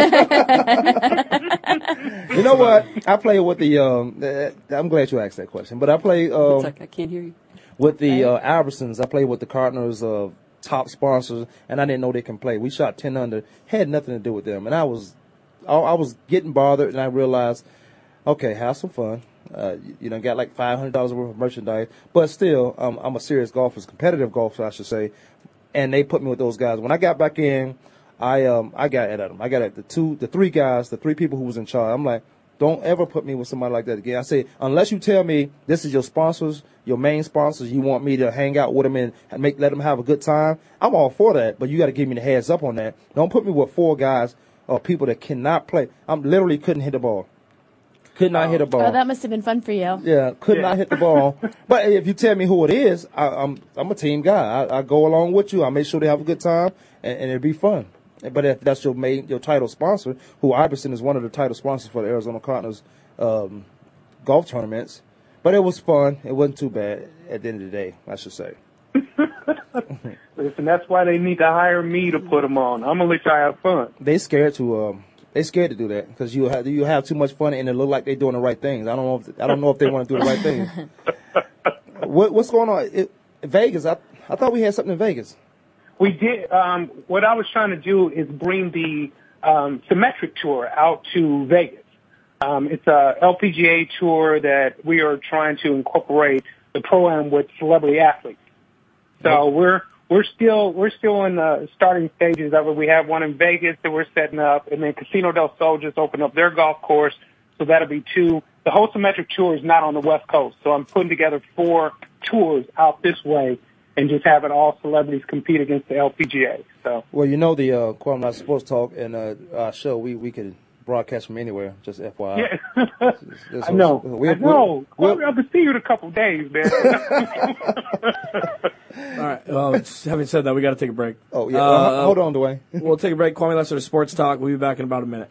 know what? I play with the um. uh, I'm glad you asked that question, but I play It's um like I can't hear you. with the uh, Albertsons. I play with the Cardinals uh, top sponsors, and I didn't know they can play. We shot ten under, had nothing to do with them, and I was, I, I was getting bothered, and I realized, okay, have some fun. Uh, you, you know, got like five hundred dollars worth of merchandise, but still, um, I'm a serious golfer, competitive golfer, I should say. And they put me with those guys. When I got back in, I um, I got at them. I got at the two, the three guys, the three people who was in charge. I'm like, don't ever put me with somebody like that again. I say, unless you tell me this is your sponsors, your main sponsors, you want me to hang out with them and make let them have a good time. I'm all for that, but you got to give me the heads up on that. Don't put me with four guys or people that cannot play. I'm literally couldn't hit the ball. Could not hit a ball. Oh, that must have been fun for you. Yeah, could not hit the ball. But if you tell me who it is, I, I'm I'm a team guy. I, I go along with you. I make sure they have a good time, and, and it'd be fun. But if that's your main your title sponsor, who Iverson is one of the title sponsors for the Arizona Cardinals um, golf tournaments. But it was fun. It wasn't too bad at the end of the day, I should say. Listen, that's why they need to hire me to put them on. I'm gonna let y'all have fun. They scared to um, they scared to do that because you have you have too much fun and it look like they're doing the right things. I don't know if I don't know if they want to do the right things. what, what's going on? It, Vegas. I I thought we had something in Vegas. We did. Um, what I was trying to do is bring the um, Symetra tour out to Vegas. Um, it's a LPGA tour that we are trying to incorporate the pro am with celebrity athletes. So we're we're still we're still in the starting stages of it. We have one in Vegas that we're setting up, and then Casino del Sol just opened up their golf course, so that'll be two. The whole Symetra tour is not on the West Coast, so I'm putting together four tours out this way, and just having all celebrities compete against the LPGA. So Well, you know the uh, Kwamie Lassiter Sports Talk and uh, our show. We we could broadcast from anywhere. Just FYI. yeah, Just- I know, we- I know. we- Well, I'll be seeing you in a couple days, man. All right. Well, having said that, we got to take a break. Oh yeah. Uh, Uh, hold on, Dwayne. We'll take a break. Kwamie Lassiter, Sports Talk. We'll be back in about a minute.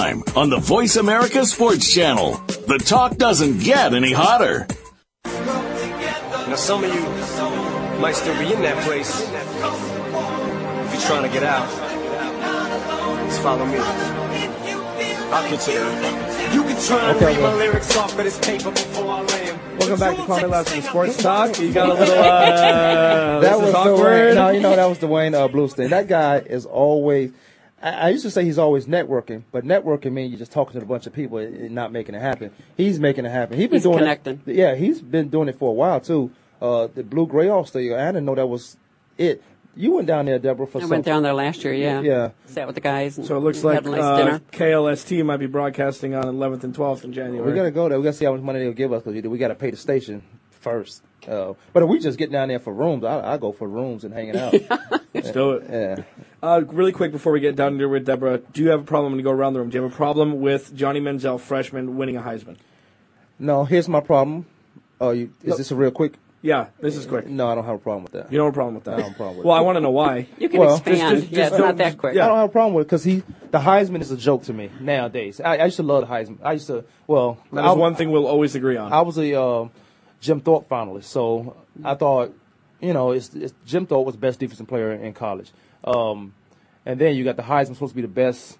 on the Voice America Sports Channel. The talk doesn't get any hotter. Now, some of you might still be in that place. If you're trying to get out, just follow me. I'll get you there. You can try and Okay, read my lyrics off of this paper before I lay 'em. Welcome back to Kwamie Lassiter, Sports Talk. You got a little. Uh, that was awkward. Dwayne. No, you know that was Dwayne uh, Bluestein. That guy is always. I, I used to say he's always networking, but networking means you're just talking to a bunch of people and not making it happen. He's making it happen. He's been He's doing connecting. It, yeah, he's been doing it for a while too. Uh, the Blue Gray All Star. I didn't know that was it. You went down there, Deborah, for I some- went down there last year, yeah. Yeah. Sat with the guys. And So it looks like nice uh. KLST might be broadcasting on 11th and 12th in January. We're gonna go there. We gotta see how much money they'll give us because we gotta pay the station first. Uh, but if we just get down there for rooms, I, I go for rooms and hanging out. Let's do it. Yeah. Uh, really quick before we get down there with Deborah, do you have a problem when you go around the room? Do you have a problem with Johnny Manziel, freshman, winning a Heisman? No, here's my problem. Oh, you, is No. this a real quick? Yeah, this is quick. No, I don't have a problem with that. You don't have a problem with that? I don't have a problem with Well, it. I want to know why. You can Well, expand. yeah, it's not that quick. I don't have a problem with it because he, the Heisman is a joke to me nowadays. I, I used to love the Heisman. I used to, well, That I, one thing we'll always agree on. I was a uh, Jim Thorpe finalist, so I thought, you know, it's, it's Jim Thorpe was the best defensive player in college. Um, and then you got the Heisman supposed to be the best,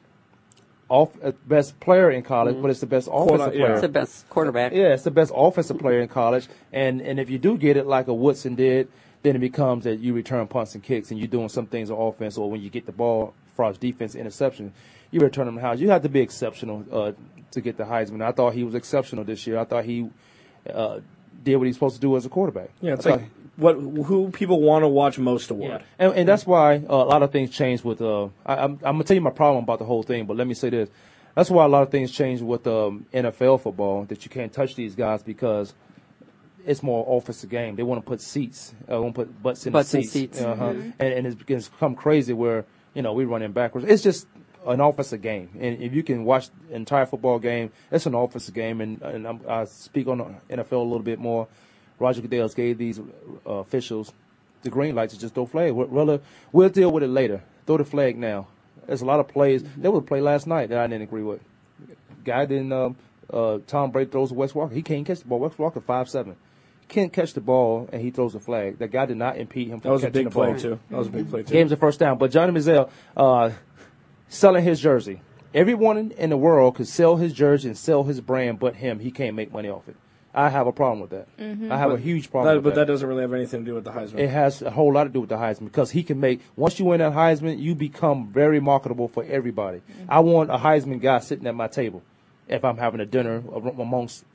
off, uh, best player in college, but it's the best offensive yeah. player. It's the best quarterback. Yeah, it's the best offensive player in college, and and if you do get it like a Woodson did, then it becomes that you return punts and kicks, and you're doing some things on offense, or when you get the ball for our defense interception, you return them house. You have to be exceptional uh, to get the Heisman. I thought he was exceptional this year. I thought he uh, did what he's supposed to do as a quarterback. yeah, it's like thought- what who people want to watch most award. and, and that's why uh, a lot of things change with. Uh, I, I'm, I'm gonna tell you my problem about the whole thing, but let me say this: that's why a lot of things change with um, NFL football. That you can't touch these guys because it's more offensive game. They want to put seats, uh, want to put butts in Butts the in seats, seats. Uh-huh. Mhm. and, and it's, it's become crazy where you know we running backwards. It's just an offensive game, and if you can watch the entire football game, it's an offensive game. And, and I'm, I speak on the NFL a little bit more. Roger Goodell gave these uh, officials the green light to just throw flag. We'll, we'll, we'll deal with it later. Throw the flag now. There's a lot of plays. There was a play last night that I didn't agree with. Guy didn't. Um, uh, Tom Brady throws to Wes Walker. He can't catch the ball. Wes Walker five seven. Can't catch the ball and he throws a flag. That guy did not impede him. That from was a big play too. That was a big play too. Game's the first down. But Johnny Manziel, uh, selling his jersey. Everyone in the world could sell his jersey and sell his brand, but him. He can't make money off it. I have a problem with that. Mm-hmm. I have a huge problem. That, with but that doesn't really have anything to do with the Heisman. it has a whole lot to do with the Heisman because he can make once you win that Heisman, you become very marketable for everybody. Mm-hmm. I want a Heisman guy sitting at my table if I'm having a dinner amongst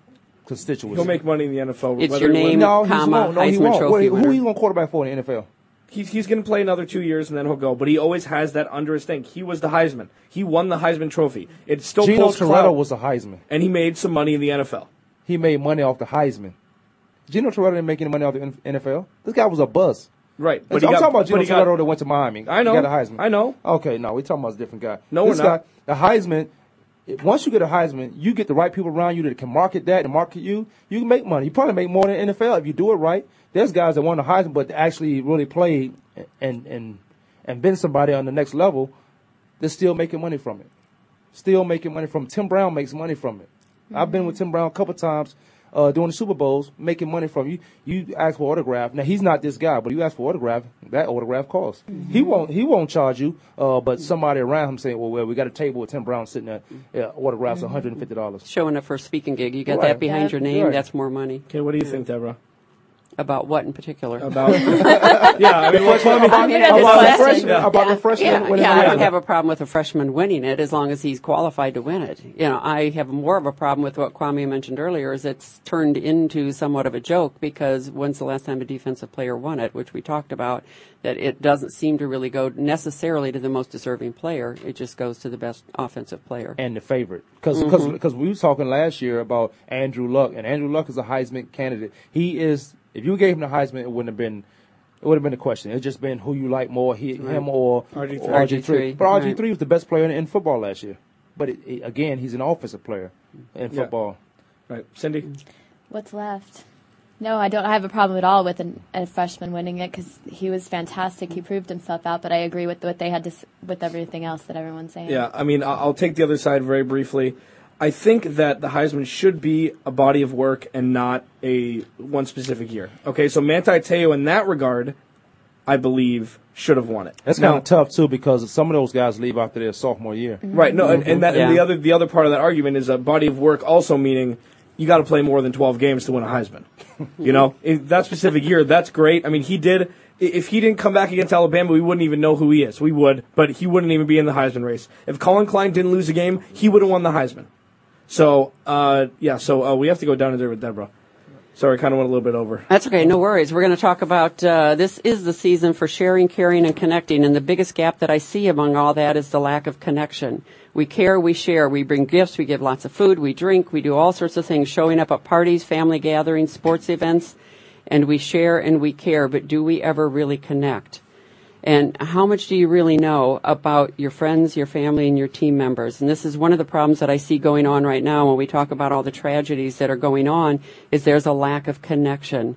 constituents. He'll make money in the NFL. It's your name, no, he comma, won't. No, he won't. Trophy What- who winner. he going to quarterback for in the NFL? He's, he's going to play another two years and then he'll go. But he always has that under his thing. He was the Heisman. He won the Heisman Trophy. It still Gino pulls Torretta was a Heisman. and he made some money in the NFL. He made money off the Heisman. Gino Torretta didn't make any money off the NFL. This guy was a buzz. Right, I'm got- talking about but Gino got- Torretta that went to Miami. I know. He got a Heisman. I know. Okay, no, we're talking about a different guy. No, this we're not. Guy, the Heisman. Once you get a Heisman, you get the right people around you that can market that and market you. You can make money. You probably make more than NFL if you do it right. There's guys that won the Heisman, but actually really played and and and been somebody on the next level. They're still making money from it. Still making money from it. Tim Brown makes money from it. I've been with Tim Brown a couple times uh, during the Super Bowls, making money from you. You ask for autograph. Now he's not this guy, but you ask for autograph. That autograph costs. He won't. He won't charge you. Uh, but somebody around him saying, "Well, well, we got a table with Tim Brown sitting at Yeah, autographs, one hundred and fifty dollars." Showing up for a speaking gig. You got Right. that behind your name, Right. that's more money. Okay, what do you think, Deborah? About what in particular? About yeah, I mean, well, well, I mean, I mean, about just the freshman, Yeah. about the freshman. Yeah, winning yeah, I don't have a problem with a freshman winning it as long as he's qualified to win it. You know, I have more of a problem with what Kwamie mentioned earlier is it's turned into somewhat of a joke because when's the last time a defensive player won it, which we talked about, that it doesn't seem to really go necessarily to the most deserving player. It just goes to the best offensive player. and the favorite. Because Mm-hmm. we were talking last year about Andrew Luck, and Andrew Luck is a Heisman candidate. He is. If you gave him the Heisman, it wouldn't have been. It would have been a question. It's just been who you like more, he, him or RG3. or RG3. But RG3 Right. was the best player in, in football last year. But it, it- again, he's an offensive player in Yeah. football. right, Cindy. What's left? No, I don't have a problem at all with an, a freshman winning it because he was fantastic. He proved himself out. But I agree with what they had to with everything else that everyone's saying. Yeah, I mean, I'll take the other side very briefly. I think that the Heisman should be a body of work and not a one specific year. Okay, so Manti Te'o, in that regard, I believe should have won it. That's kind of tough too because some of those guys leave after their sophomore year. Mm-hmm. Right. No, and, and that and the other the other part of that argument is a body of work also meaning you got to play more than twelve games to win a Heisman. you know, in that specific year, that's great. I mean, he did. If he didn't come back against Alabama, we wouldn't even know who he is. We would, but he wouldn't even be in the Heisman race. If Collin Klein didn't lose a game, he would have won the Heisman. So, uh, yeah. So uh, we have to go down to there with Deborah. Sorry, I kind of went a little bit over. That's okay, no worries. We're going to talk about uh, this is the season for sharing, caring, and connecting. And the biggest gap that I see among all that is the lack of connection. We care, we share, we bring gifts, we give lots of food, we drink, we do all sorts of things, showing up at parties, family gatherings, sports events, and we share and we care. But do we ever really connect? And how much do you really know about your friends, your family, and your team members? And this is one of the problems that I see going on right now when we talk about all the tragedies that are going on is there's a lack of connection.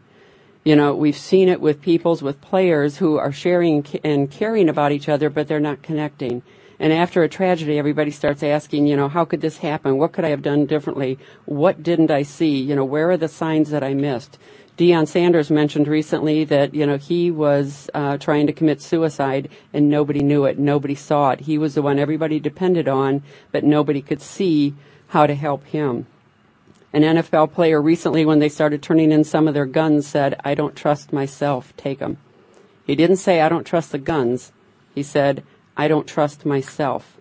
You know, we've seen it with peoples, with players who are sharing and caring about each other, but they're not connecting. And after a tragedy, everybody starts asking, you know, how could this happen? What could I have done differently? What didn't I see? You know, where are the signs that I missed? Deion Sanders mentioned recently that, you know, he was uh, trying to commit suicide and nobody knew it. Nobody saw it. He was the one everybody depended on, but nobody could see how to help him. An NFL player recently, when they started turning in some of their guns, said, I don't trust myself. Take them. He didn't say, I don't trust the guns. He said, I don't trust myself.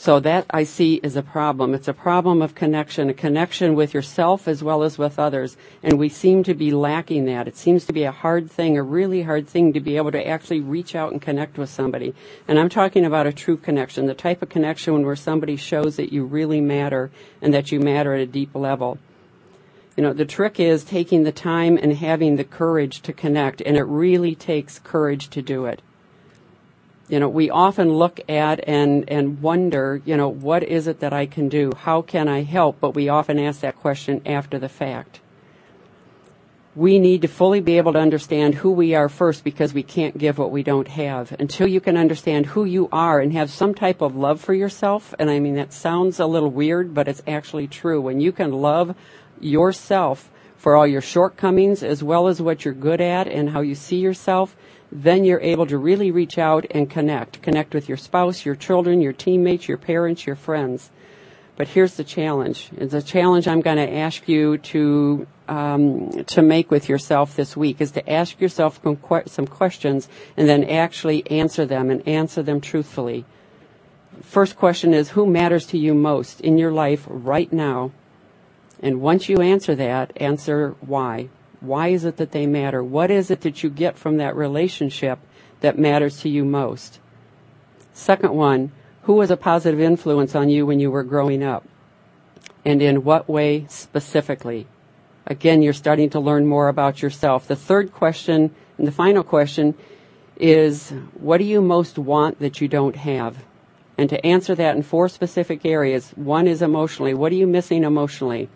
So that I see is a problem. It's a problem of connection, a connection with yourself as well as with others. And we seem to be lacking that. It seems to be a hard thing, a really hard thing to be able to actually reach out and connect with somebody. And I'm talking about a true connection, the type of connection where somebody shows that you really matter and that you matter at a deep level. You know, the trick is taking the time and having the courage to connect, and it really takes courage to do it. You know, we often look at and, and wonder, you know, what is it that I can do? How can I help? But we often ask that question after the fact. We need to fully be able to understand who we are first because we can't give what we don't have. Until you can understand who you are and have some type of love for yourself, and I mean, that sounds a little weird, but it's actually true. When you can love yourself for all your shortcomings as well as what you're good at and how you see yourself, then you're able to really reach out and connect. Connect with your spouse, your children, your teammates, your parents, your friends. But here's the challenge. It's a challenge I'm going to ask you to um, to make with yourself this week is to ask yourself some questions and then actually answer them and answer them truthfully. First question is who matters to you most in your life right now? And once you answer that, answer why. Why is it that they matter? What is it that you get from that relationship that matters to you most? Second one, who was a positive influence on you when you were growing up? And in what way specifically? Again, you're starting to learn more about yourself. The third question and the final question is what do you most want that you don't have? And to answer that in four specific areas, one is emotionally. What are you missing emotionally?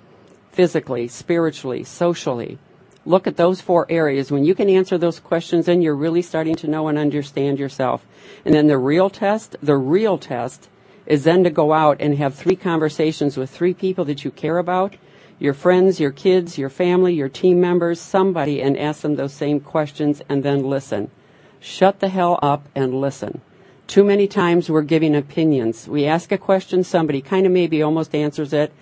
Physically, spiritually, socially. Look at those four areas. When you can answer those questions, then you're really starting to know and understand yourself. And then the real test, the real test is then to go out and have three conversations with three people that you care about your friends, your kids, your family, your team members, somebody, and ask them those same questions and then listen. Shut the hell up and listen. Too many times we're giving opinions. We ask a question, somebody kind of maybe almost answers it,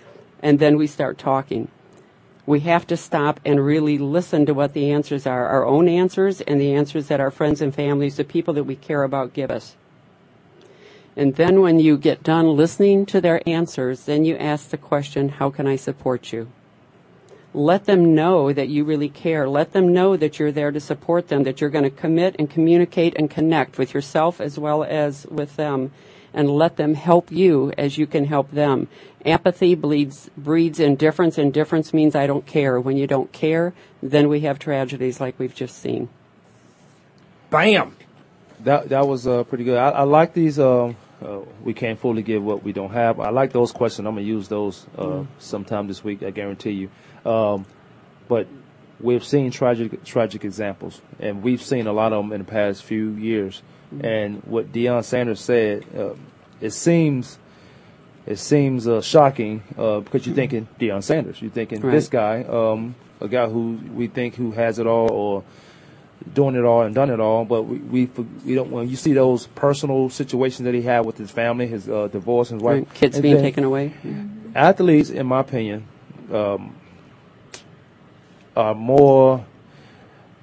and then we start talking. We have to stop and really listen to what the answers are, our own answers and the answers that our friends and families, the people that we care about, give us. And then when you get done listening to their answers, then you ask the question, how can I support you? Let them know that you really care. Let them know that you're there to support them, that you're going to commit and communicate and connect with yourself as well as with them, and let them help you as you can help them. Apathy bleeds, breeds indifference. Indifference means I don't care. When you don't care, then we have tragedies like we've just seen. Bam! That that was uh, pretty good. I, I like these. Uh, uh, we can't fully give what we don't have. I like those questions. I'm gonna use those uh, mm. sometime this week. I guarantee you. Um, but we've seen tragic tragic examples, and we've seen a lot of them in the past few years. Mm. And what Deion Sanders said, uh, it seems it seems uh, shocking uh, because you're thinking Deion Sanders, you're thinking right. this guy, um, a guy who we think who has it all or doing it all and done it all. But we we, we don't when you see those personal situations that he had with his family, his uh, divorce, his wife, right. kids being taken away. Athletes, in my opinion, um, are more.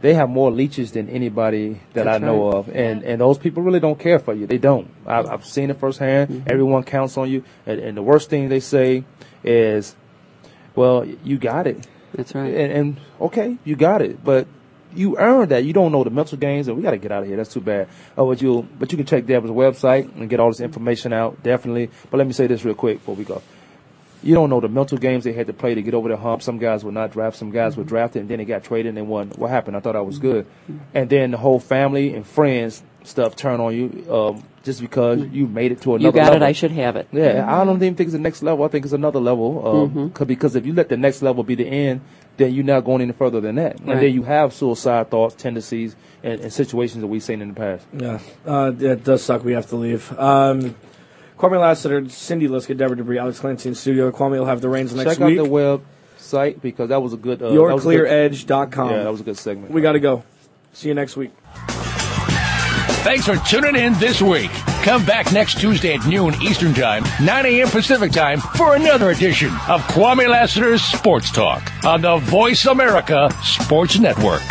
They have more leeches than anybody that That's I know right. of, and and those people really don't care for you. They don't. I've, I've seen it firsthand. Mm-hmm. Everyone counts on you, and, and the worst thing they say is, "Well, you got it." That's right. And, and okay, you got it, but you earned that. You don't know the mental games, and we got to get out of here. That's too bad. Oh, but you but you can check Deborah's website and get all this information out definitely. But let me say this real quick before we go. You don't know the mental games they had to play to get over the hump. Some guys were not drafted, some guys were mm-hmm. drafted, and then they got traded and they won. What happened? I thought I was good, and then the whole family and friends stuff turn on you um, just because you made it to another. You got level. it. I should have it. Yeah, I don't even think it's the next level. I think it's another level. Um, mm-hmm. Because if you let the next level be the end, then you're not going any further than that. Right. And then you have suicide thoughts, tendencies, and, and, situations that we've seen in the past. Yeah, uh, it does suck. We have to leave. Um, Kwamie Lassiter, Cindy Liska, Deborah Debris, Alex Clancy in studio. Kwamie will have the reins next Check week. Check out the website because that was a good. Uh, YourClearEdge.com. Yeah, that was a good segment. We got to go. See you next week. Thanks for tuning in this week. Come back next Tuesday at noon Eastern Time, 9 a.m. Pacific Time for another edition of Kwamie Lassiter's Sports Talk on the Voice America Sports Network.